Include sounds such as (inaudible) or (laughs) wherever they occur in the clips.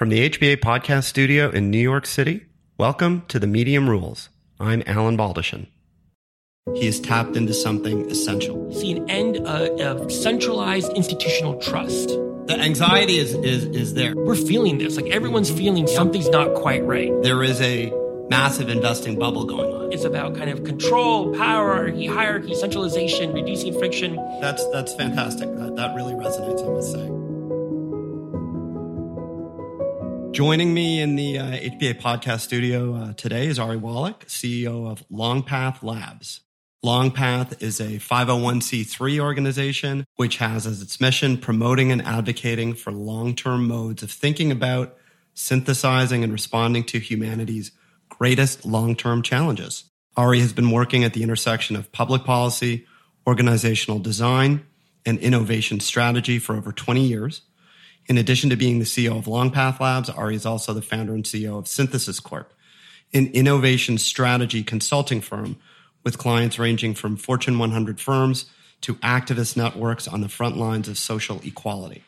From the HBA podcast studio in New York City, welcome to the Medium Rules. I'm Alan Baldachin. He has tapped into something essential. See an end uh, of centralized institutional trust. The anxiety is, is, is there. We're feeling this. Like everyone's feeling something's not quite right. There is a massive investing bubble going on. It's about kind of control, power, hierarchy, centralization, reducing friction. That's that's fantastic. That, that really resonates, I must say. Joining me in the uh, HBA podcast studio uh, today is Ari Wallach, CEO of Longpath Labs. Longpath is a 501c3 organization which has as its mission promoting and advocating for long-term modes of thinking about, synthesizing, and responding to humanity's greatest long-term challenges. Ari has been working at the intersection of public policy, organizational design, and innovation strategy for over 20 years. In addition to being the CEO of Longpath Labs, Ari is also the founder and CEO of Synthesis Corp, an innovation strategy consulting firm with clients ranging from Fortune 100 firms to activist networks on the front lines of social equality.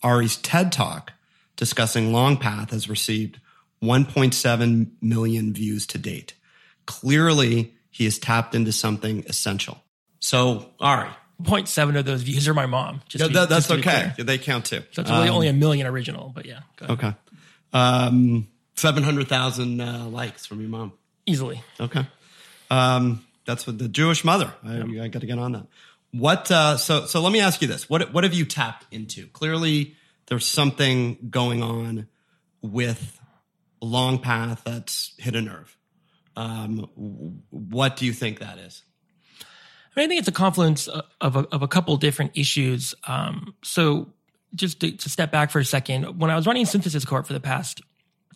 Ari's TED Talk discussing Longpath has received 1.7 million views to date. Clearly, he has tapped into something essential. So, Ari. 0.7 of those views are my mom. No, that, that's okay. They count too. So it's really um, only a million original, but yeah. Okay. Um, 700,000 uh, likes from your mom. Easily. Okay. Um, that's what the Jewish mother. I, yep. I got to get on that. What? Uh, so, so let me ask you this: what What have you tapped into? Clearly, there's something going on with Long Path that's hit a nerve. Um, what do you think that is? I, mean, I think it's a confluence of a, of a couple different issues. Um, so just to, to, step back for a second, when I was running Synthesis Corp for the past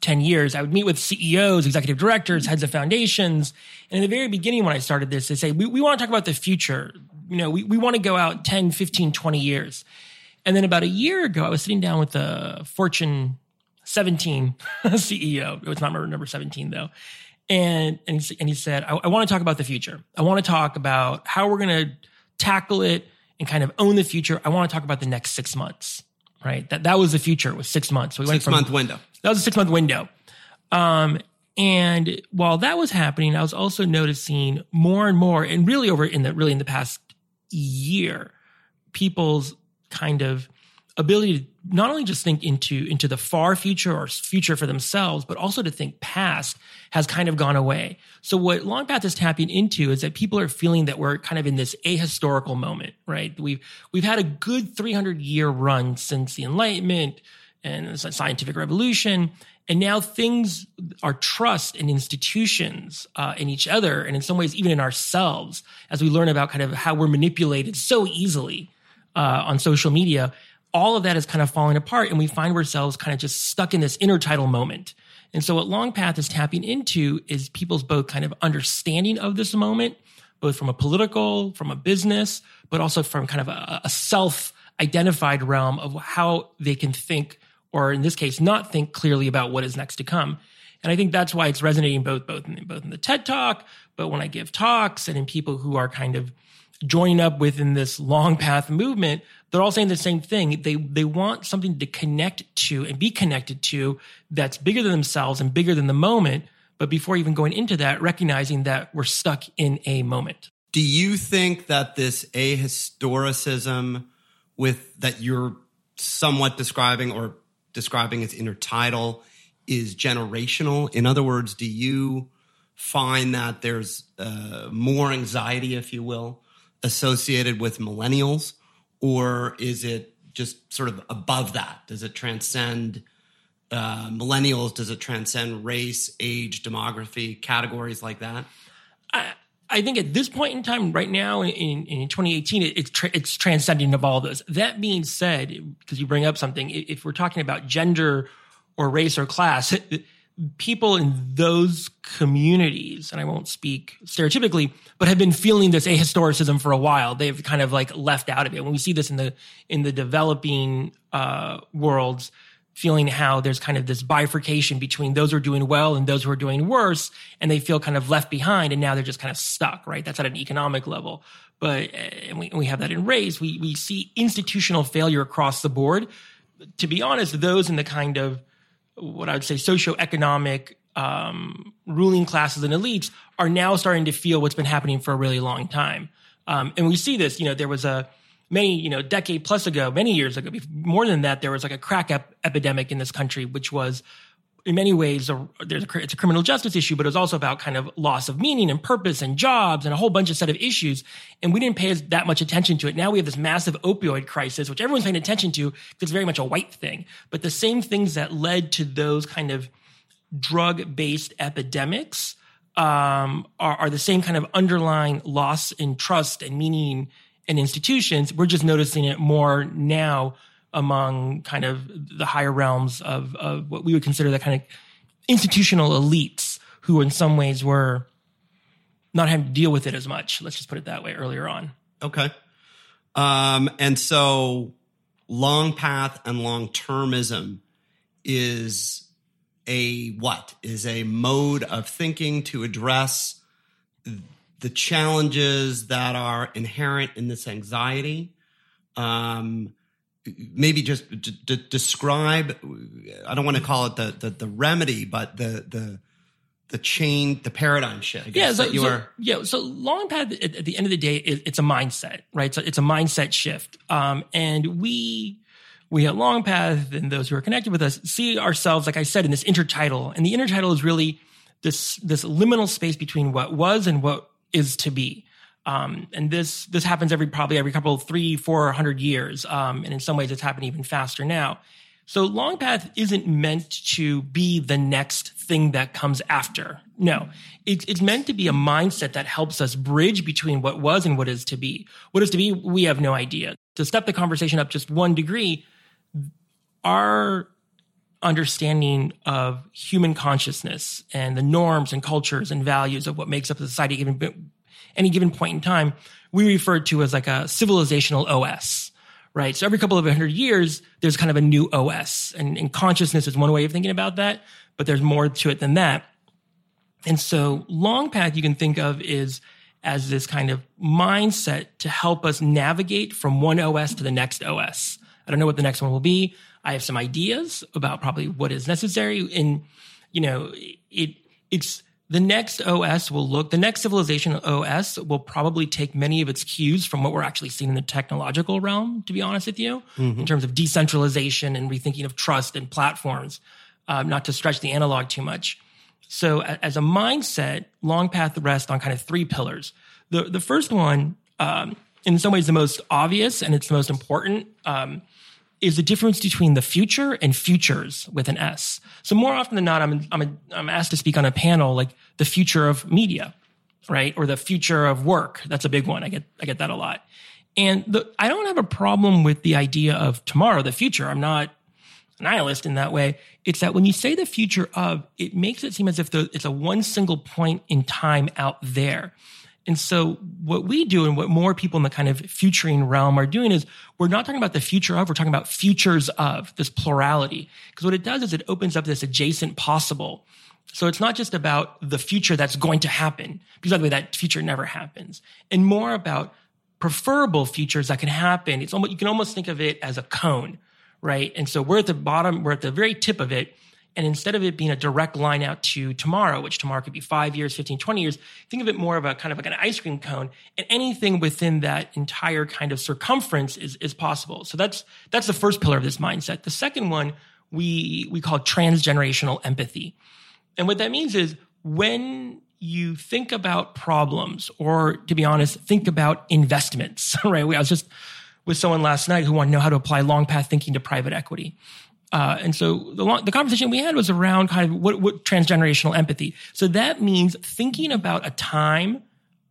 10 years, I would meet with CEOs, executive directors, heads of foundations. And in the very beginning, when I started this, they say, we, we want to talk about the future. You know, we, we want to go out 10, 15, 20 years. And then about a year ago, I was sitting down with the Fortune 17 (laughs) CEO. It's not my number 17 though. And, and he, and he said, I, I want to talk about the future. I want to talk about how we're going to tackle it and kind of own the future. I want to talk about the next six months, right? That, that was the future was six months. So we six month window. That was a six month window. Um, and while that was happening, I was also noticing more and more, and really over in the really in the past year, people's kind of ability to not only just think into into the far future or future for themselves, but also to think past has kind of gone away. So what Longpath is tapping into is that people are feeling that we're kind of in this ahistorical moment, right? We've we've had a good 300 year run since the Enlightenment and the scientific revolution, and now things our trust in institutions, uh, in each other, and in some ways even in ourselves, as we learn about kind of how we're manipulated so easily uh, on social media all of that is kind of falling apart and we find ourselves kind of just stuck in this intertidal moment. And so what Long Path is tapping into is people's both kind of understanding of this moment, both from a political, from a business, but also from kind of a, a self identified realm of how they can think, or in this case, not think clearly about what is next to come. And I think that's why it's resonating both, both in, both in the TED talk, but when I give talks and in people who are kind of joining up within this long path movement, they're all saying the same thing. They they want something to connect to and be connected to that's bigger than themselves and bigger than the moment. But before even going into that, recognizing that we're stuck in a moment. Do you think that this ahistoricism with that you're somewhat describing or describing as intertidal is generational? In other words, do you find that there's uh, more anxiety, if you will, associated with millennials, or is it just sort of above that? Does it transcend uh, millennials? Does it transcend race, age, demography, categories like that? I, I think at this point in time, right now in, in 2018, it, it's tra- it's transcending of all those. That being said, because you bring up something, if we're talking about gender or race or class, (laughs) people in those communities, and I won't speak stereotypically, but have been feeling this ahistoricism for a while. They've kind of like left out of it. When we see this in the in the developing uh, worlds, feeling how there's kind of this bifurcation between those who are doing well and those who are doing worse, and they feel kind of left behind, and now they're just kind of stuck. Right? That's at an economic level, but and we, we have that in race. We we see institutional failure across the board. To be honest, those in the kind of what I would say socioeconomic um, ruling classes and elites are now starting to feel what's been happening for a really long time. Um, and we see this, you know, there was a many, you know, decade plus ago, many years ago, more than that, there was like a crack ep- epidemic in this country, which was in many ways, a, there's a, it's a criminal justice issue, but it's also about kind of loss of meaning and purpose and jobs and a whole bunch of set of issues. And we didn't pay that much attention to it. Now we have this massive opioid crisis, which everyone's paying attention to because it's very much a white thing. But the same things that led to those kind of drug based epidemics um, are, are the same kind of underlying loss in trust and meaning in institutions. We're just noticing it more now among kind of the higher realms of, of what we would consider the kind of institutional elites who in some ways were not having to deal with it as much. Let's just put it that way earlier on. Okay. Um, and so long path and long termism is a what? Is a mode of thinking to address the challenges that are inherent in this anxiety. Um, maybe just d- d- describe i don't want to call it the, the, the remedy but the the the chain the paradigm shift I guess, yeah so, so, yeah so long path at, at, the end of the day it, it's a mindset right? So it's a mindset shift. Um, and we we at long path and those who are connected with us see ourselves like i said in this intertidal. And the intertidal is really this this liminal space between what was and what is to be um, and this this happens every probably every couple three four hundred years, um, and in some ways it's happening even faster now. So long path isn't meant to be the next thing that comes after. No, it's, it's meant to be a mindset that helps us bridge between what was and what is to be. What is to be, we have no idea. To step the conversation up just one degree, our understanding of human consciousness and the norms and cultures and values of what makes up a society, even any given point in time, we refer to as like a civilizational OS, right? So every couple of hundred years, there's kind of a new OS and, and consciousness is one way of thinking about that, but there's more to it than that. And so long path you can think of is as this kind of mindset to help us navigate from one OS to the next OS. I don't know what the next one will be. I have some ideas about probably what is necessary. And, you know, it, it's, the next OS will look, the next civilization OS will probably take many of its cues from what we're actually seeing in the technological realm, to be honest with you, mm-hmm. in terms of decentralization and rethinking of trust and platforms, um, not to stretch the analog too much. So as a mindset, long path rests on kind of three pillars. The, the first one, um, in some ways the most obvious and it's the most important, um, is the difference between the future and futures with an S. So more often than not, I'm, I'm, a, I'm asked to speak on a panel like the future of media, right? Or the future of work. That's a big one. I get, I get that a lot. And the, I don't have a problem with the idea of tomorrow, the future. I'm not a nihilist in that way. It's that when you say the future of, it makes it seem as if the, it's a one single point in time out there. And so what we do and what more people in the kind of futuring realm are doing is we're not talking about the future of, we're talking about futures of this plurality. Because what it does is it opens up this adjacent possible. So it's not just about the future that's going to happen, because by the way, that future never happens, and more about preferable futures that can happen. It's almost, you can almost think of it as a cone, right? And so we're at the bottom, we're at the very tip of it. And instead of it being a direct line out to tomorrow, which tomorrow could be five years, 15, 20 years, think of it more of a kind of like an ice cream cone. And anything within that entire kind of circumference is, is possible. So that's, that's the first pillar of this mindset. The second one we, we call transgenerational empathy. And what that means is when you think about problems, or to be honest, think about investments, (laughs) right? I was just with someone last night who wanted to know how to apply long path thinking to private equity. Uh, and so the, the conversation we had was around kind of what, what transgenerational empathy. So that means thinking about a time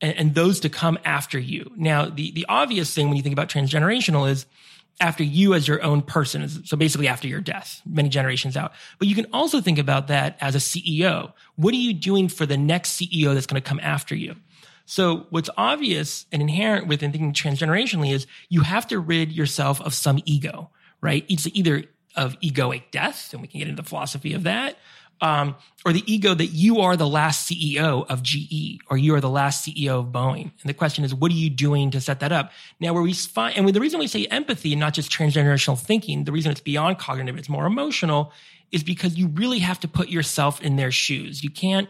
and, and, those to come after you. Now, the, the obvious thing when you think about transgenerational is after you as your own person. So basically after your death, many generations out. But you can also think about that as a CEO. What are you doing for the next CEO that's going to come after you? So what's obvious and inherent within thinking transgenerationally is you have to rid yourself of some ego, right? It's either of egoic death, and we can get into the philosophy of that. Um, or the ego that you are the last CEO of GE or you are the last CEO of Boeing. And the question is, what are you doing to set that up? Now, where we find, and the reason we say empathy and not just transgenerational thinking, the reason it's beyond cognitive, it's more emotional, is because you really have to put yourself in their shoes. You can't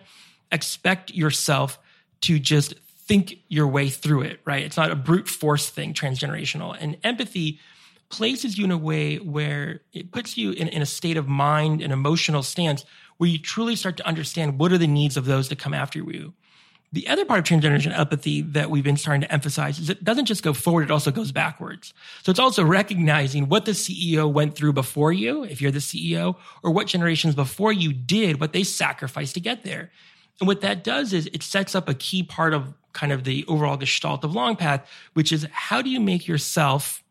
expect yourself to just think your way through it, right? It's not a brute force thing, transgenerational. And empathy places you in a way where it puts you in, in a state of mind and emotional stance where you truly start to understand what are the needs of those that come after you. The other part of transgeneration empathy that we've been starting to emphasize is it doesn't just go forward, it also goes backwards. So it's also recognizing what the CEO went through before you, if you're the CEO, or what generations before you did, what they sacrificed to get there. And what that does is it sets up a key part of kind of the overall gestalt of Long Path, which is how do you make yourself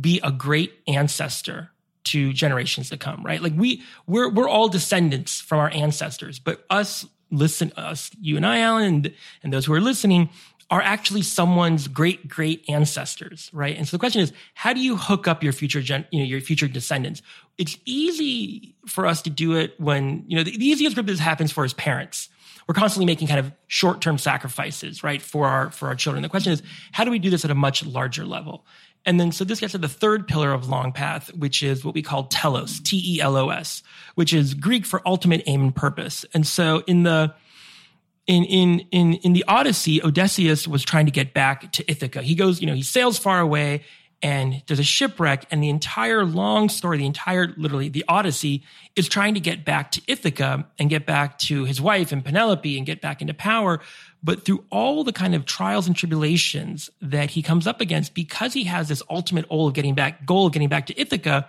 be a great ancestor to generations to come, right? Like we we're we're all descendants from our ancestors, but us listen us you and I Alan and, and those who are listening are actually someone's great great ancestors, right? And so the question is, how do you hook up your future gen, you know, your future descendants? It's easy for us to do it when, you know, the, the easiest group this happens for is parents. We're constantly making kind of short-term sacrifices, right, for our for our children. The question is, how do we do this at a much larger level? And then, so this gets to the third pillar of Long Path, which is what we call telos, T E L O S, which is Greek for ultimate aim and purpose. And so in the, in, in, in, in the Odyssey, Odysseus was trying to get back to Ithaca. He goes, you know, he sails far away and there's a shipwreck and the entire long story, the entire, literally the Odyssey is trying to get back to Ithaca and get back to his wife and Penelope and get back into power. But through all the kind of trials and tribulations that he comes up against, because he has this ultimate goal of getting back, goal of getting back to Ithaca,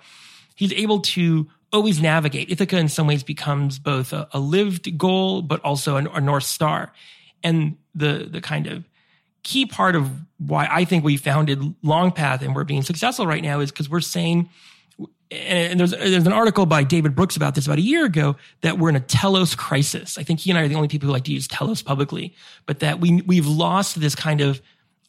he's able to always navigate. Ithaca in some ways becomes both a, a lived goal, but also a, a North Star. And the, the kind of key part of why I think we founded Longpath and we're being successful right now is because we're saying, and there's there's an article by David Brooks about this about a year ago that we're in a telos crisis. I think he and I are the only people who like to use telos publicly, but that we we've lost this kind of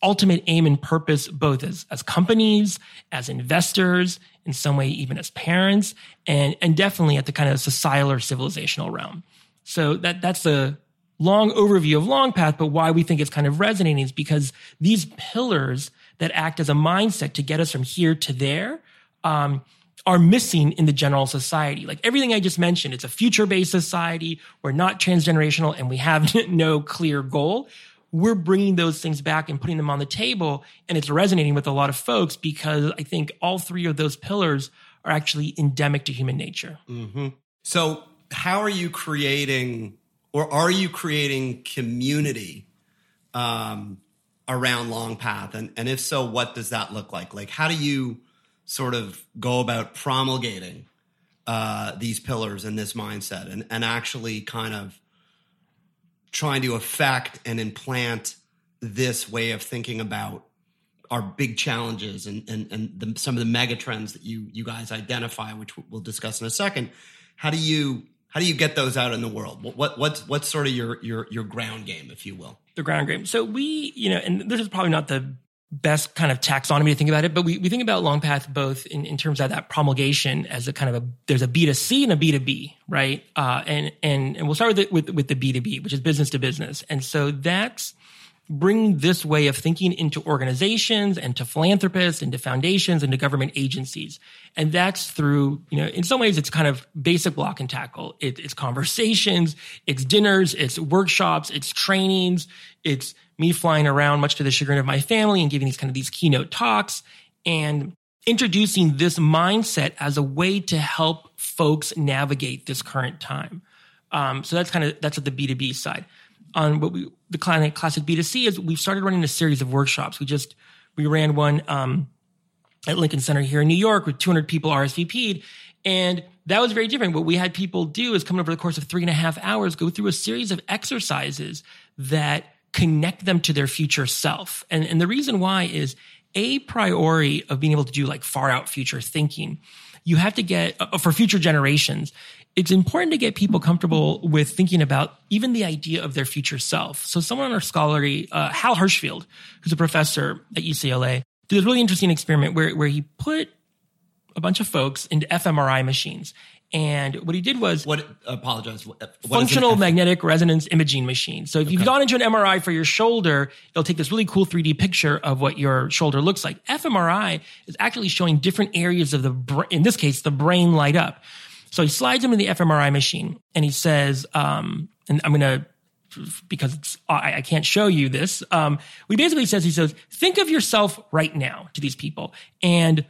ultimate aim and purpose, both as as companies, as investors, in some way even as parents, and and definitely at the kind of societal or civilizational realm. So that that's a long overview of Long Path, but why we think it's kind of resonating is because these pillars that act as a mindset to get us from here to there. Um, are missing in the general society. Like everything I just mentioned, it's a future based society. We're not transgenerational and we have (laughs) no clear goal. We're bringing those things back and putting them on the table. And it's resonating with a lot of folks because I think all three of those pillars are actually endemic to human nature. Mm-hmm. So, how are you creating or are you creating community um, around Long Path? And, and if so, what does that look like? Like, how do you sort of go about promulgating uh, these pillars and this mindset and, and actually kind of trying to affect and implant this way of thinking about our big challenges and, and, and the, some of the mega trends that you, you guys identify, which we'll discuss in a second. How do you how do you get those out in the world? What, what what's what's sort of your your your ground game, if you will? The ground game. So we, you know, and this is probably not the best kind of taxonomy to think about it, but we, we think about long path both in, in terms of that promulgation as a kind of a there's a B to C and a B to B, right? Uh, and and and we'll start with, the, with with the B to B, which is business to business, and so that's bring this way of thinking into organizations and to philanthropists and to foundations and to government agencies. And that's through, you know, in some ways it's kind of basic block and tackle. It, it's conversations, it's dinners, it's workshops, it's trainings, it's me flying around much to the chagrin of my family and giving these kind of these keynote talks and introducing this mindset as a way to help folks navigate this current time. Um, so that's kind of, that's at the B2B side on what we the classic B2C is we've started running a series of workshops. We just we ran one um, at Lincoln Center here in New York with 200 people RSVP'd, and that was very different. What we had people do is come over the course of three and a half hours, go through a series of exercises that connect them to their future self. And, and the reason why is a priori of being able to do like far out future thinking. You have to get uh, for future generations it's important to get people comfortable with thinking about even the idea of their future self. So someone on our scholarly, uh, Hal Hershfield, who's a professor at UCLA, did this really interesting experiment where, where he put a bunch of folks into fMRI machines. And what he did was What? Apologize. What, functional F- magnetic resonance imaging machine. So if you've gone into an MRI for your shoulder, it'll take this really cool 3D picture of what your shoulder looks like. fMRI is actually showing different areas of the brain, in this case, the brain light up. So he slides him in the fMRI machine and he says, um, and I'm going to, because I, I can't show you this. Um, he basically says, he says, think of yourself right now to these people. And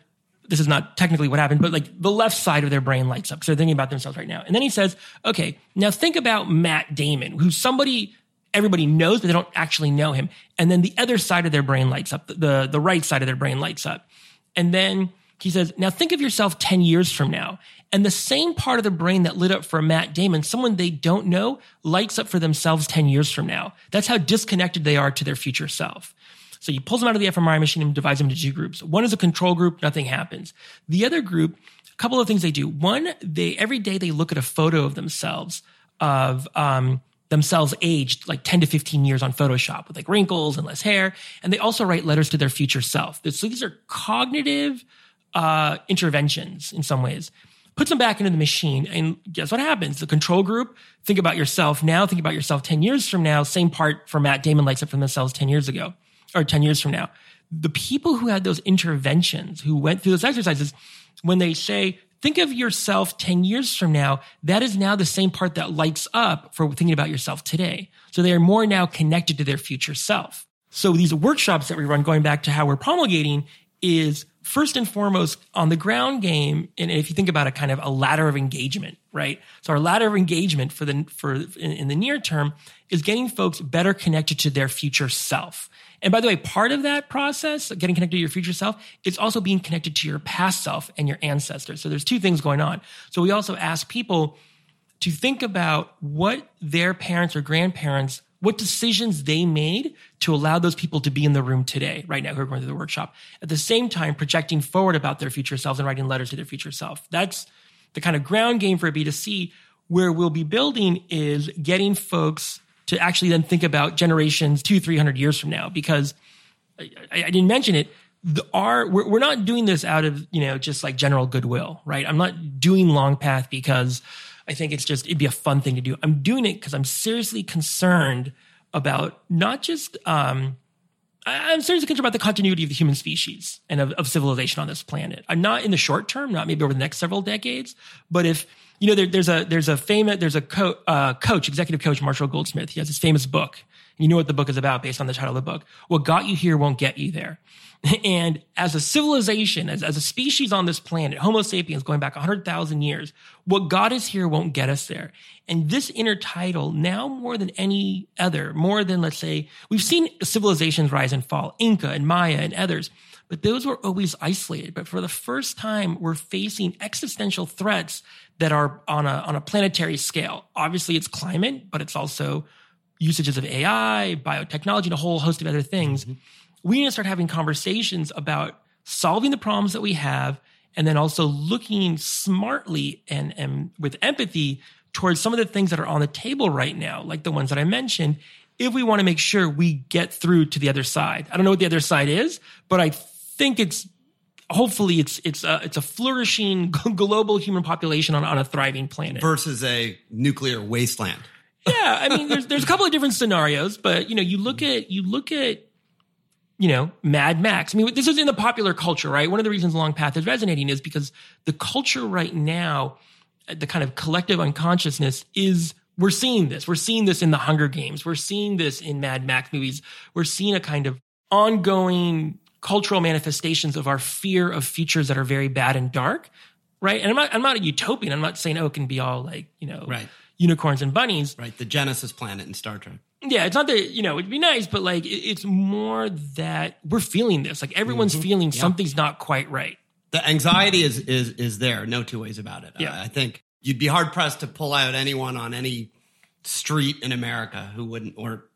this is not technically what happened, but like the left side of their brain lights up because they're thinking about themselves right now. And then he says, okay, now think about Matt Damon, who's somebody everybody knows, but they don't actually know him. And then the other side of their brain lights up, the, the right side of their brain lights up. And then he says, now think of yourself 10 years from now. And the same part of the brain that lit up for Matt Damon, someone they don't know, lights up for themselves 10 years from now. That's how disconnected they are to their future self. So he pulls them out of the fMRI machine and divides them into two groups. One is a control group, nothing happens. The other group, a couple of things they do. One, they every day they look at a photo of themselves of um, themselves aged like 10 to 15 years on Photoshop with like wrinkles and less hair. And they also write letters to their future self. So these are cognitive uh, interventions in some ways. Puts them back into the machine, and guess what happens? The control group, think about yourself now, think about yourself 10 years from now. Same part for Matt Damon lights up for themselves 10 years ago or 10 years from now. The people who had those interventions, who went through those exercises, when they say, think of yourself 10 years from now, that is now the same part that lights up for thinking about yourself today. So they are more now connected to their future self. So these workshops that we run, going back to how we're promulgating, is first and foremost on the ground game. And if you think about a kind of a ladder of engagement, right? So our ladder of engagement for the for in, in the near term is getting folks better connected to their future self. And by the way, part of that process, getting connected to your future self, is also being connected to your past self and your ancestors. So there's two things going on. So we also ask people to think about what their parents or grandparents, what decisions they made to allow those people to be in the room today, right now, who are going through the workshop. At the same time, projecting forward about their future selves and writing letters to their future self. That's the kind of ground game for B2C. Where we'll be building is getting folks to actually then think about generations two, 300 years from now, because I, I didn't mention it. The, our, we're, we're not doing this out of, you know, just like general goodwill, right? I'm not doing long path because I think it's just, it'd be a fun thing to do. I'm doing it because I'm seriously concerned about not just, um, I'm seriously concerned about the continuity of the human species and of, of civilization on this planet. I'm not in the short term, not maybe over the next several decades, but if you know, there, there's a there's a famous there's a co- uh, coach, executive coach, Marshall Goldsmith. He has this famous book. You know what the book is about based on the title of the book. What got you here won't get you there. (laughs) And as a civilization, as, as a species on this planet, Homo sapiens going back 100,000 years, what got us here won't get us there. And this intertidal, now more than any other, more than, let's say, we've seen civilizations rise and fall, Inca and Maya and others, but those were always isolated. But for the first time, we're facing existential threats that are on a, on a planetary scale. Obviously, it's climate, but it's also usages of AI, biotechnology, and a whole host of other things. Mm-hmm. We need to start having conversations about solving the problems that we have and then also looking smartly and, and with empathy towards some of the things that are on the table right now, like the ones that I mentioned, if we want to make sure we get through to the other side. I don't know what the other side is, but I think it's hopefully it's it's a, it's a flourishing (laughs) global human population on, on a thriving planet. versus a nuclear wasteland. Yeah, I mean, there's there's a couple of different scenarios, but you know, you look at you look at you know Mad Max. I mean, this is in the popular culture, right? One of the reasons Long Path is resonating is because the culture right now, the kind of collective unconsciousness is. We're seeing this. We're seeing this in the Hunger Games. We're seeing this in Mad Max movies. We're seeing a kind of ongoing cultural manifestations of our fear of futures that are very bad and dark, right? And I'm not, I'm not a utopian. I'm not saying, oh, it can be all like, you know, Right. Unicorns and bunnies. Right, the Genesis planet in Star Trek. Yeah, it's not that, you know, it'd be nice, but like, it- it's more that we're feeling this. Like, everyone's feeling something's not quite right. The anxiety is is is there, no two ways about it. Yeah. Uh, I think you'd be hard pressed to pull out anyone on any street in America who wouldn't, or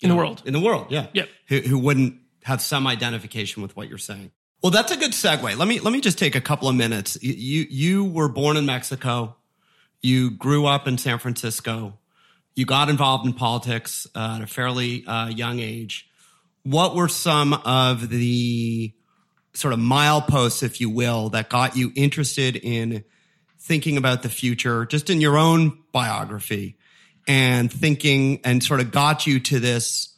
In the world. in the world, yeah, Yep. who, who wouldn't have some identification with what you're saying. Well, that's a good segue. Let me let me just take a couple of minutes. You, you were born in Mexico. You grew up in San Francisco. You got involved in politics uh, at a fairly uh, young age. What were some of the sort of mileposts, if you will, that got you interested in thinking about the future, just in your own biography and thinking and sort of got you to this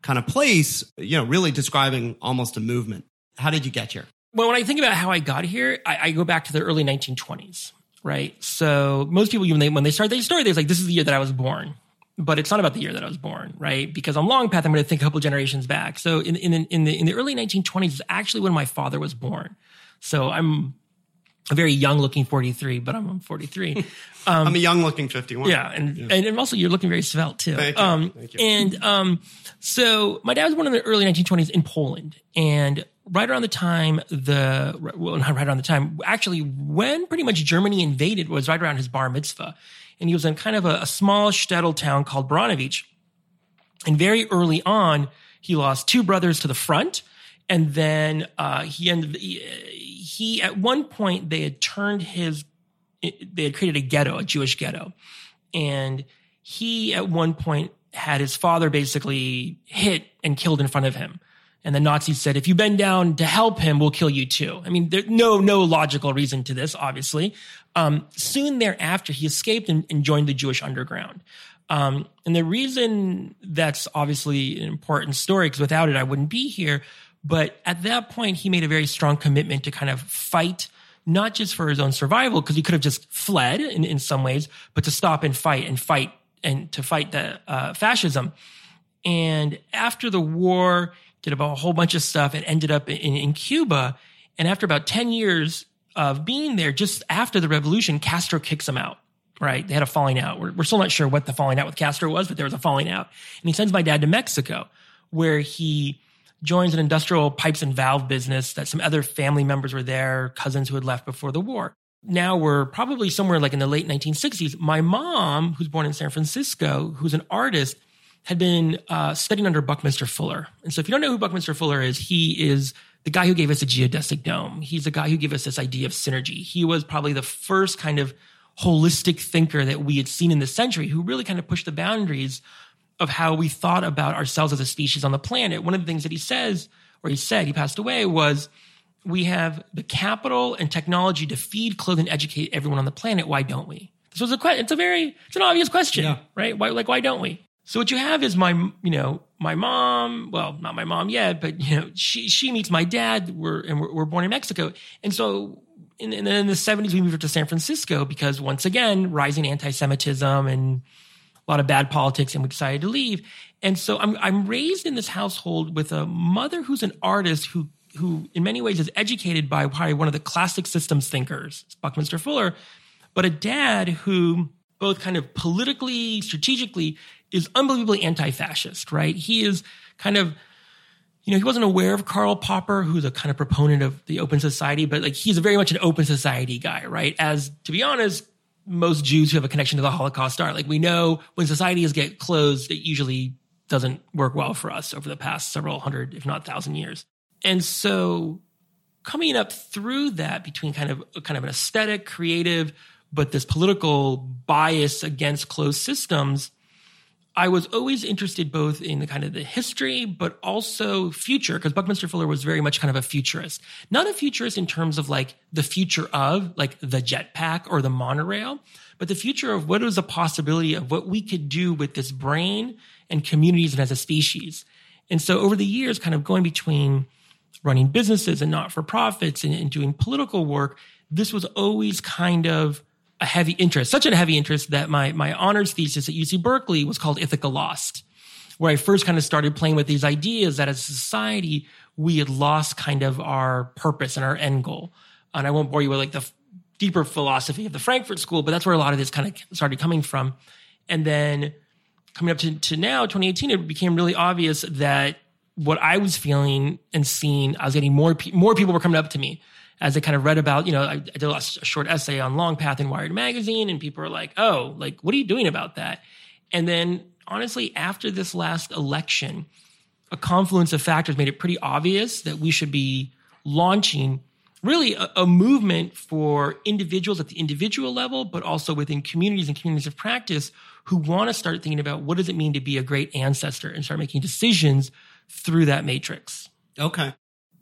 kind of place, you know, really describing almost a movement. How did you get here? Well, when I think about how I got here, I, I go back to the early 1920s, right? So most people, when they, when they start their story, they're like, this is the year that I was born. But it's not about the year that I was born, right? Because on Long Path, I'm going to think a couple generations back. So in, in, in, the, in the early 1920s is actually when my father was born. So I'm a very young looking 43, but I'm 43. (laughs) Um, I'm a young looking 51. Yeah. And, yeah. and, also you're looking very svelte too. Thank you. Um, Thank you. And, um, so my dad was born in the early 1920s in Poland and right around the time the, well, not right around the time, actually when pretty much Germany invaded was right around his bar mitzvah. And he was in kind of a, a small shtetl town called Baranovich. And very early on, he lost two brothers to the front. And then, uh, he ended, he, he, at one point, they had turned his, they had created a ghetto, a Jewish ghetto. And he, at one point, had his father basically hit and killed in front of him. And the Nazis said, if you bend down to help him, we'll kill you too. I mean, there's no, no logical reason to this, obviously. Um, soon thereafter, he escaped and, and joined the Jewish underground. Um, and the reason that's obviously an important story, because without it, I wouldn't be here, but at that point, he made a very strong commitment to kind of fight, not just for his own survival, because he could have just fled in, in some ways, but to stop and fight and fight and to fight the uh, fascism. And after the war, did about a whole bunch of stuff and ended up in, in Cuba. And after about 10 years of being there, just after the revolution, Castro kicks him out right? They had a falling out. We're, we're, still not sure what the falling out with Castro was, but there was a falling out. And he sends my dad to Mexico, where he joins an industrial pipes and valve business that some other family members were there, cousins who had left before the war. Now we're probably somewhere like in the late 1960s. My mom, who's born in San Francisco, who's an artist, had been uh, studying under Buckminster Fuller. And so if you don't know who Buckminster Fuller is, he is the guy who gave us a geodesic dome. He's the guy who gave us this idea of synergy. He was probably the first kind of holistic thinker that we had seen in the century who really kind of pushed the boundaries of how we thought about ourselves as a species on the planet. One of the things that he says, or he said, he passed away, was we have the capital and technology to feed, clothe, and educate everyone on the planet. Why don't we? This was a question. It's a very, it's an obvious question, yeah. right? Why, like, why don't we? So what you have is my, you know, my mom. Well, not my mom yet, but you know, she she meets my dad. We're and we're, we're born in Mexico, and so in, the seventies we moved to San Francisco because once again, rising anti-Semitism and a lot of bad politics, and we decided to leave. And so I'm I'm raised in this household with a mother who's an artist who who in many ways is educated by probably one of the classic systems thinkers, Buckminster Fuller, but a dad who both kind of politically, strategically, is unbelievably anti-fascist, right? He is kind of you know, he wasn't aware of Karl Popper, who's a kind of proponent of the open society, but like he's very much an open society guy, right? As to be honest, most Jews who have a connection to the Holocaust are. Like we know when societies get closed, it usually doesn't work well for us over the past several hundred, if not thousand years. And so coming up through that between kind of kind of an aesthetic, creative, but this political bias against closed systems I was always interested both in the kind of the history, but also future, because Buckminster Fuller was very much kind of a futurist. Not a futurist in terms of like the future of like the jetpack or the monorail, but the future of what is a possibility of what we could do with this brain and communities and as a species. And so over the years, kind of going between running businesses and not for profits and, and doing political work, this was always kind of a heavy interest, such a heavy interest that my, my honors thesis at UC Berkeley was called Ithaca Lost, where I first kind of started playing with these ideas that as a society, we had lost kind of our purpose and our end goal. And I won't bore you with like the deeper philosophy of the Frankfurt School, but that's where a lot of this kind of started coming from. And then coming up to, to now, 2018, it became really obvious that what I was feeling and seeing, I was getting more, more people were coming up to me as I kind of read about, you know, I, I did a short essay on Long Path in Wired magazine, and people are like, "Oh, like, what are you doing about that?" And then, honestly, after this last election, a confluence of factors made it pretty obvious that we should be launching really a, a, movement for individuals at the individual level, but also within communities and communities of practice who want to start thinking about what does it mean to be a great ancestor and start making decisions through that matrix. Okay.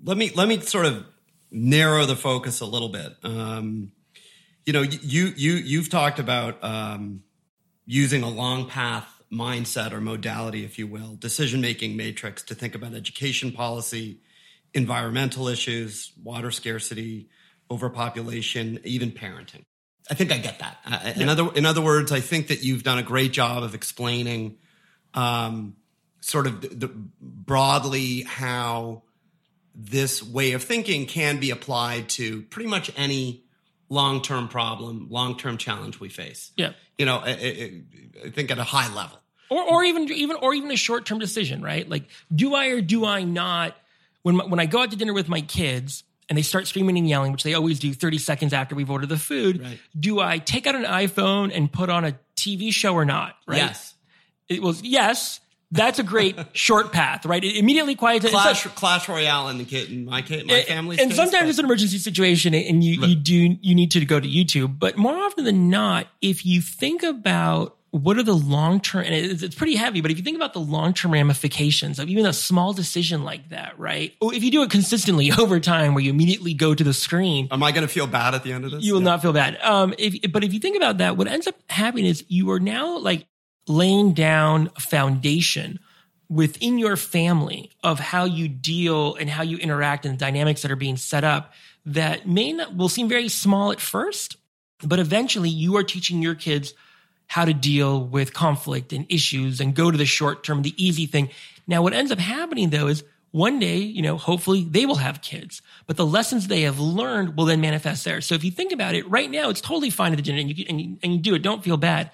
Let me let me sort of narrow the focus a little bit. Um, you know, you you you've talked about um, using a long path mindset or modality, if you will, decision making matrix to think about education policy, environmental issues, water scarcity, overpopulation, even parenting. I think I get that. Uh, in other in other words, I think that you've done a great job of explaining, um, sort of the, the, broadly how this way of thinking can be applied to pretty much any long term problem, long term challenge we face. Yeah, you know, I, I think at a high level, or or even even or even a short term decision, right? Like, do I or do I not? When when I go out to dinner with my kids and they start screaming and yelling, which they always do 30 seconds after we've ordered the food, right. do I take out an iPhone and put on a TV show or not? Right? Yes. It was yes. That's a great short path, right? It immediately quiets Clash, like, Clash Royale in the kid, in my kid, my family. And sometimes but, it's an emergency situation, and you right. you do you need to go to YouTube. But more often than not, if you think about what are the long term and it's, it's, pretty heavy but if you think about the long term ramifications of even a small decision like that right if you do it consistently (laughs) over time where you immediately go to the screen am i going to feel bad at the end of this you will yeah. not feel bad um if but if you think about that what ends up happening is you are now like laying down a foundation within your family of how you deal and how you interact and the dynamics that are being set up that may not will seem very small at first but eventually you are teaching your kids how to deal with conflict and issues and go to the short term, the easy thing. Now, what ends up happening though is one day, you know, hopefully they will have kids, but the lessons they have learned will then manifest there. So if you think about it right now, it's totally fine at the gym and you, and you, and you do it. Don't feel bad.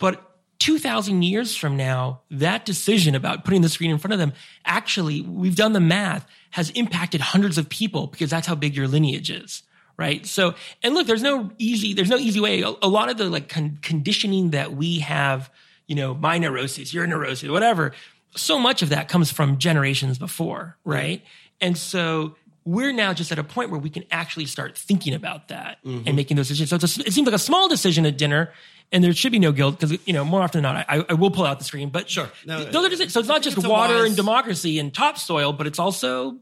But 2000 years from now, that decision about putting the screen in front of them, actually, we've done the math, has impacted hundreds of people because that's how big your lineage is right? So, and look, there's no easy, there's no easy way. A, a lot of the like con- conditioning that we have, you know, my neurosis, your neurosis, whatever, so much of that comes from generations before, right? And so we're now just at a point where we can actually start thinking about that mm-hmm. and making those decisions. So a, it seems like a small decision at dinner, and there should be no guilt because you know more often than not, I, I, will pull out the screen. But sure, no, those are just, so it's not just it's water wise... and democracy and topsoil, but it's also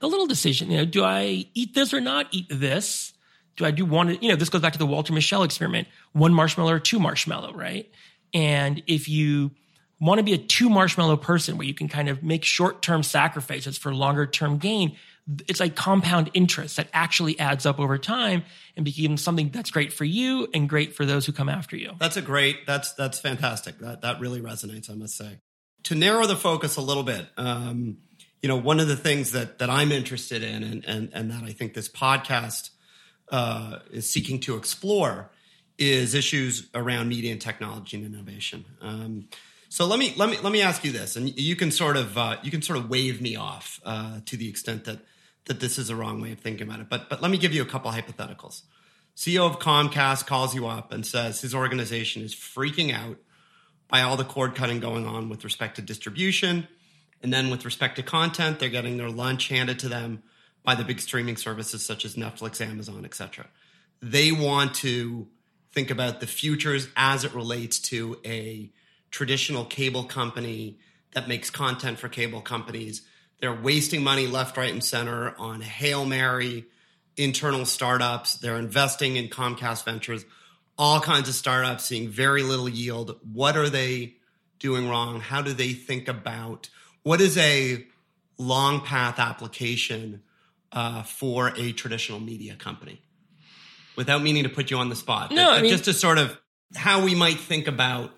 the little decision, you know, do I eat this or not eat this? Do I do one, you know, this goes back to the Walter Mischel experiment, one marshmallow or two marshmallow, right? And if you want to be a two marshmallow person where you can kind of make short term sacrifices for longer term gain, it's like compound interest that actually adds up over time and becomes something that's great for you and great for those who come after you. That's a great, that's, that's fantastic. That, that really resonates, I must say. To narrow the focus a little bit, um, you know, one of the things that that I'm interested in, and and and that I think this podcast uh, is seeking to explore, is issues around media and technology and innovation. Um, so let me let me let me ask you this, and you can sort of uh, you can sort of wave me off uh, to the extent that that this is a wrong way of thinking about it. But but let me give you a couple hypotheticals. CEO of Comcast calls you up and says his organization is freaking out by all the cord cutting going on with respect to distribution and then with respect to content, they're getting their lunch handed to them by the big streaming services such as Netflix, Amazon, etc. They want to think about the futures as it relates to a traditional cable company that makes content for cable companies. They're wasting money left, right, and center on Hail Mary, internal startups. They're investing in Comcast Ventures, all kinds of startups seeing very little yield. What are they doing wrong? How do they think about what is a long path application uh, for a traditional media company? Without meaning to put you on the spot, no, I mean, just to sort of how we might think about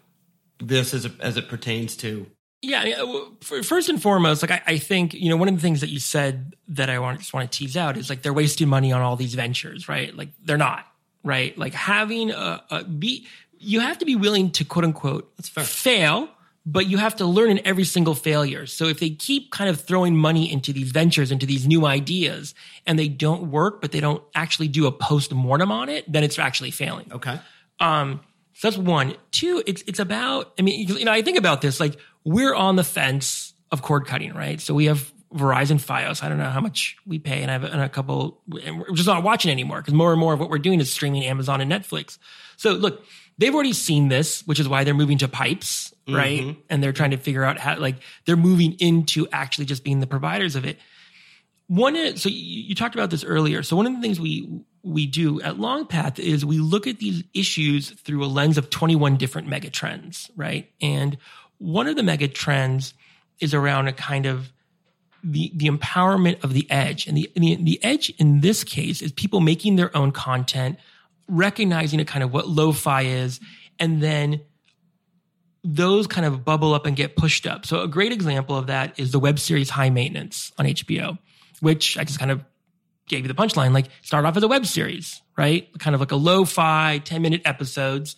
this as, as it pertains to yeah, first and foremost, like I, I, think you know one of the things that you said that I want just want to tease out is like they're wasting money on all these ventures, right? Like they're not, right? Like having a, a be you have to be willing to quote unquote fail but you have to learn in every single failure. So if they keep kind of throwing money into these ventures, into these new ideas, and they don't work, but they don't actually do a post mortem on it, then it's actually failing. Okay. Um, so that's one. Two, it's it's about. I mean, you know, I think about this like we're on the fence of cord cutting, right? So we have Verizon FiOS. I don't know how much we pay, and I have and a couple. And we're just not watching anymore because more and more of what we're doing is streaming Amazon and Netflix. So look, they've already seen this, which is why they're moving to pipes, right? Mm-hmm. And they're trying to figure out how, like, they're moving into actually just being the providers of it. one so you, you talked about this earlier. So one of the things we we do at Longpath is we look at these issues through a lens of 21 different megatrends, right? And one of the mega trends is around a kind of the the empowerment of the edge, and the, the the edge in this case is people making their own content, recognizing a kind of what lo-fi is, and then those kind of bubble up and get pushed up. So a great example of that is the web series High Maintenance on HBO, which I just kind of gave you the punchline. Like start off as a web series, right? Kind of like a lo-fi 10 minute episodes.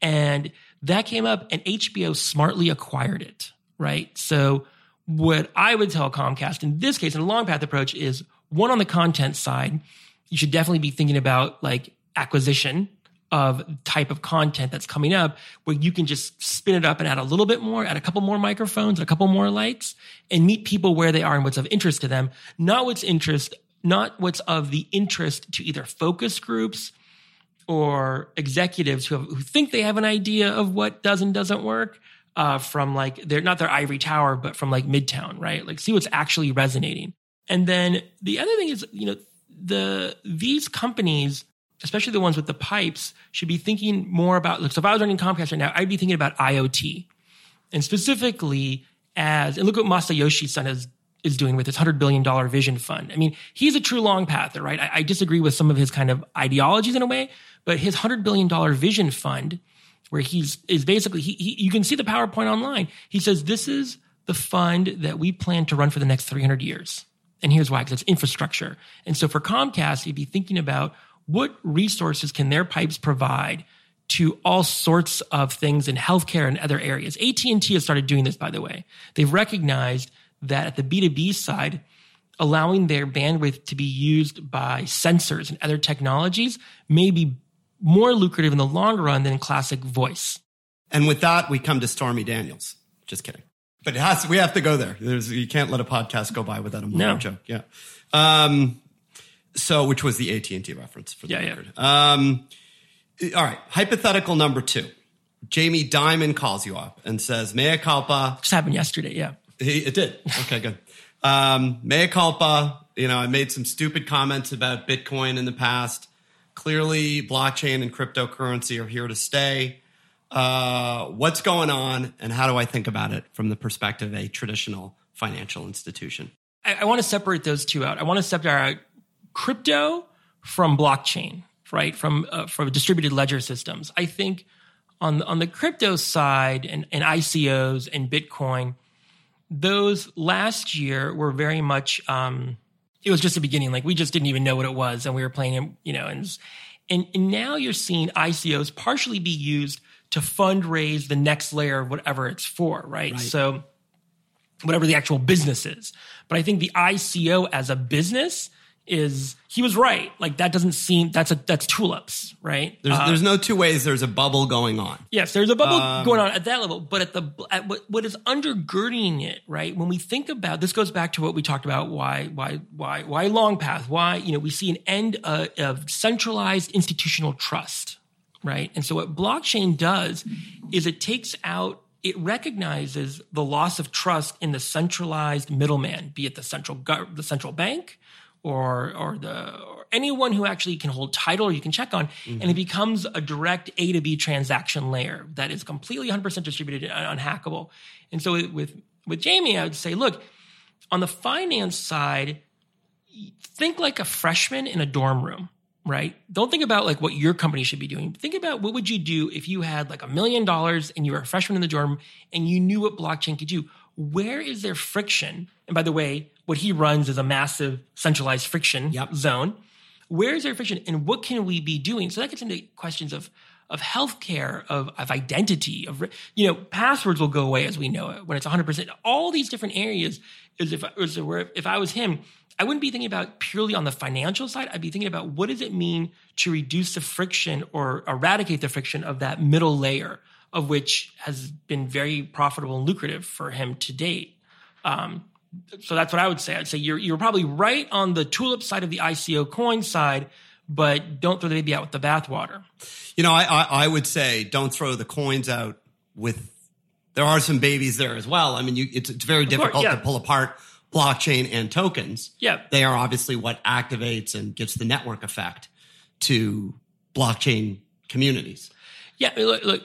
And that came up and HBO smartly acquired it, right? So what I would tell Comcast in this case, in a long path approach is one on the content side, you should definitely be thinking about like acquisition of type of content that's coming up where you can just spin it up and add a little bit more, add a couple more microphones, a couple more lights and meet people where they are and what's of interest to them, not what's interest, not what's of the interest to either focus groups or executives who, have, who think they have an idea of what does and doesn't work uh, from like they're not their ivory tower, but from like Midtown, right? Like see what's actually resonating. And then the other thing is, you know, the these companies especially the ones with the pipes, should be thinking more about. Look, so if I was running Comcast right now, I'd be thinking about IoT, and specifically as and look what Masayoshi Son is is doing with his hundred billion dollar vision fund. I mean, he's a true long pather, right? I, I disagree with some of his kind of ideologies in a way, but his hundred billion dollar vision fund, where he's is basically he, he you can see the PowerPoint online. He says this is the fund that we plan to run for the next 300 years. And here's why, because it's infrastructure. And so for Comcast, you'd be thinking about what resources can their pipes provide to all sorts of things in healthcare and other areas. AT&T has started doing this, by the way. They've recognized that at the B2B side, allowing their bandwidth to be used by sensors and other technologies may be more lucrative in the long run than classic voice. And with that, we come to Stormy Daniels. Just kidding. But it has, we have to go there. There's, you can't let a podcast go by without a no. joke. Yeah. Um, so, which was the AT and T reference for the yeah, record. Yeah. Um, all right. Hypothetical number two. Jamie Dimon calls you up and says, "Mea culpa." Just happened yesterday. Yeah. He, it did. Okay, good. Um, mea culpa. You know, I made some stupid comments about Bitcoin in the past. Clearly, blockchain and cryptocurrency are here to stay. Uh, what's going on, and how do I think about it from the perspective of a traditional financial institution? I, I want to separate those two out. I want to separate out crypto from blockchain, right? From uh, from distributed ledger systems. I think on on the crypto side and, and ICOs and Bitcoin, those last year were very much. Um, it was just the beginning. Like we just didn't even know what it was, and we were playing it, you know. And and, and now you're seeing ICOs partially be used to fundraise the next layer of whatever it's for, right? right. So whatever the actual business is. But I think the ICO as a business is he was right. Like that doesn't seem that's a that's tulips, right? There's uh, there's no two ways. There's a bubble going on. Yes, there's a bubble um, going on at that level, but at the at what, what is undergirding it, right? When we think about this, goes back to what we talked about. Why why why why long path? Why you know we see an end uh, of centralized institutional trust, right? And so what blockchain does is it takes out it recognizes the loss of trust in the centralized middleman, be it the central the central bank or or the or anyone who actually can hold title or you can check on, mm-hmm. and it becomes a direct A to B transaction layer that is completely 100% distributed and unhackable. And so with with Jamie, I would say, look, on the finance side, think like a freshman in a dorm room right? Don't think about like what your company should be doing. Think about what would you do if you had like a million dollars and you were a freshman in the dorm and you knew what blockchain could do. Where is there friction? And by the way, what he runs is a massive centralized friction yep. zone. Where is there friction and what can we be doing? So that gets into questions of of healthcare, of, of identity, of you know, passwords will go away as we know it when it's 100%. All these different areas is if is where if I was him, I wouldn't be thinking about purely on the financial side. I'd be thinking about what does it mean to reduce the friction or eradicate the friction of that middle layer, of which has been very profitable and lucrative for him to date. Um, so that's what I would say. I'd say you're you're probably right on the tulip side of the ICO coin side, but don't throw the baby out with the bathwater. You know, I, I, I would say don't throw the coins out with. There are some babies there as well. I mean, you, it's it's very difficult course, yeah. to pull apart blockchain and tokens. Yeah. They are obviously what activates and gives the network effect to blockchain communities. Yeah, look, look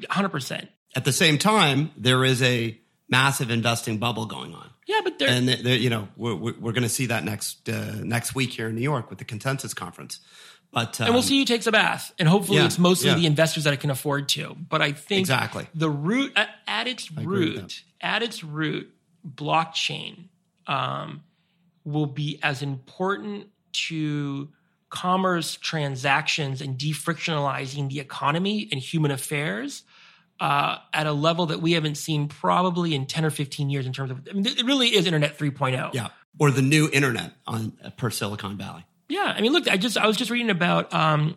100%. At the same time, there is a massive investing bubble going on. Yeah, but there, and they're, they're, you know we're, we're going to see that next uh, next week here in New York with the consensus conference. But um, and we'll see who takes a bath, and hopefully Yeah, it's mostly yeah. the investors that can afford to. But I think Exactly. the root at, at its root, at its root, blockchain um, will be as important to commerce transactions and defrictionalizing the economy and human affairs uh, at a level that we haven't seen probably in 10 or 15 years in terms of I mean, it really is internet 3.0 yeah, or the new internet on per Silicon Valley. yeah, I mean, look, I just I was just reading about um,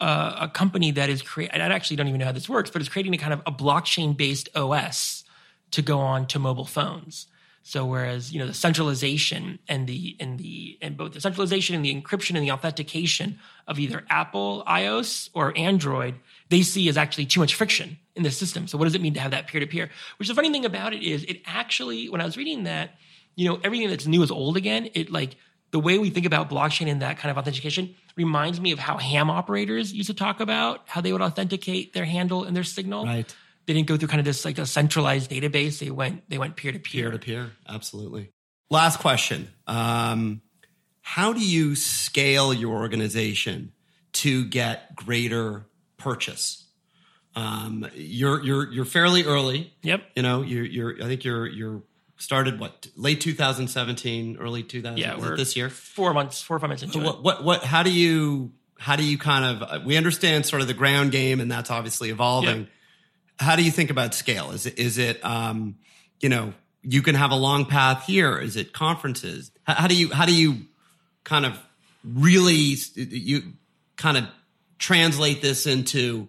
uh, a company that is create. I actually don't even know how this works, but it's creating a kind of a blockchain based OS to go on to mobile phones. So whereas you know the centralization and the and the and both the centralization and the encryption and the authentication of either Apple iOS or Android, they see as actually too much friction in the system. So what does it mean to have that peer to peer? Which the funny thing about it is, it actually when I was reading that, you know, everything that's new is old again. It like the way we think about blockchain and that kind of authentication reminds me of how ham operators used to talk about how they would authenticate their handle and their signal. Right. They didn't go through kind of this like a centralized database. They went they went peer to peer Peer to peer. Absolutely. Last question. Um, how do you scale your organization to get greater purchase? Um, you're you're you're fairly early. Yep. You know, you're you're I think you're you're started what late 2017, early 2000 Yeah, we're this year. Four months, four or five months into So it. what what what how do you how do you kind of uh, we understand sort of the ground game and that's obviously evolving. Yeah. How do you think about scale? Is it is it um you know you can have a long path here? Is it conferences? How, how do you how do you kind of really you kind of translate this into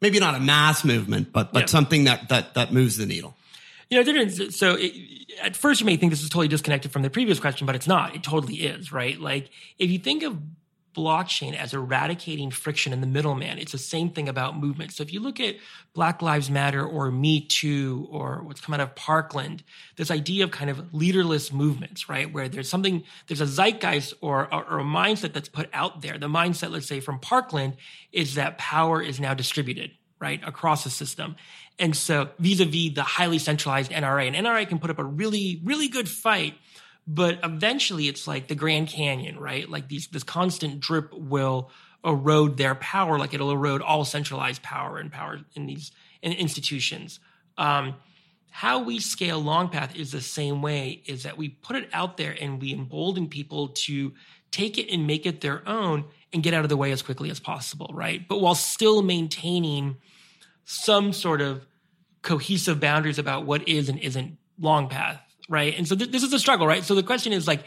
maybe not a mass movement but but Yeah. something that that that moves the needle? You know. So it, at first, you may think this is totally disconnected from the previous question, but it's not. It totally is, right? Like if you think of blockchain as eradicating friction in the middleman, it's the same thing about movement. So if you look at Black Lives Matter or Me Too or what's come out of Parkland, this idea of kind of leaderless movements, right? Where there's something, there's a zeitgeist or, or, or a mindset that's put out there. The mindset, let's say from Parkland, is that power is now distributed right, across the system. And so vis-a-vis the highly centralized NRA, and NRA can put up a really, really good fight, but eventually it's like the Grand Canyon, right? Like these, this constant drip will erode their power, like it'll erode all centralized power and power in these in institutions. Um, how we scale Longpath is the same way, is that we put it out there and we embolden people to take it and make it their own and get out of the way as quickly as possible, right? But while still maintaining some sort of cohesive boundaries about what is and isn't long path, right? And so th- this is a struggle, right? So the question is like,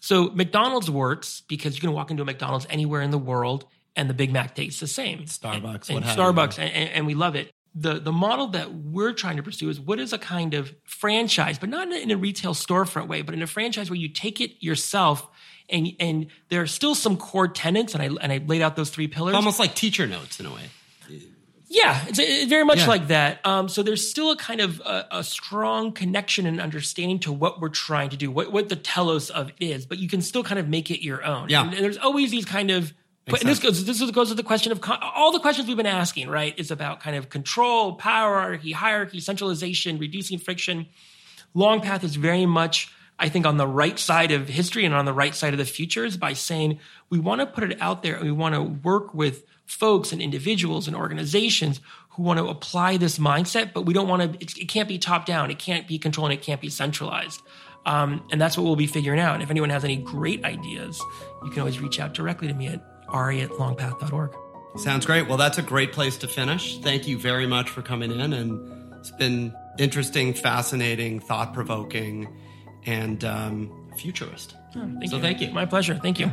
so McDonald's works because you can walk into a McDonald's anywhere in the world and the Big Mac tastes the same. Starbucks, and, what and. Starbucks, and, and, we love it. The the model that we're trying to pursue is what is a kind of franchise, but not in a, in a retail storefront way, but in a franchise where you take it yourself. And, and there are still some core tenants, and I and I laid out those three pillars. Almost like teacher notes in a way. Yeah, it's, it's very much Yeah. like that. Um, so there's still a kind of a, a strong connection and understanding to what we're trying to do, what what the telos of is, but you can still kind of make it your own. Yeah. and, and there's always these kind of. And this goes. This goes to the question of con- all the questions we've been asking. Right, is about kind of control, power, hierarchy, hierarchy, centralization, reducing friction. Long Path is very much, I think, on the right side of history and on the right side of the futures by saying we want to put it out there and we want to work with folks and individuals and organizations who want to apply this mindset, but we don't want to, it, it can't be top down, it can't be controlled, and it can't be centralized. Um, and that's what we'll be figuring out. And if anyone has any great ideas, you can always reach out directly to me at ari at longpath.org. Sounds great. Well, that's a great place to finish. Thank you very much for coming in. And it's been interesting, fascinating, thought provoking, and um, futurist. Thank So you. thank you. My pleasure. Thank you.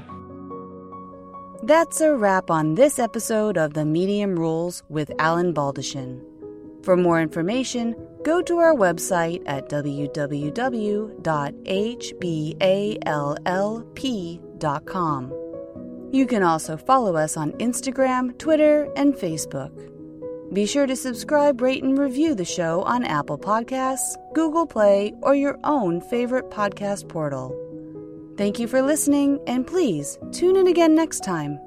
That's a wrap on this episode of The Medium Rules with Alan Baldachin. For more information, go to our website at www.hballp.com. You can also follow us on Instagram, Twitter, and Facebook. Be sure to subscribe, rate, and review the show on Apple Podcasts, Google Play, or your own favorite podcast portal. Thank you for listening, and please tune in again next time.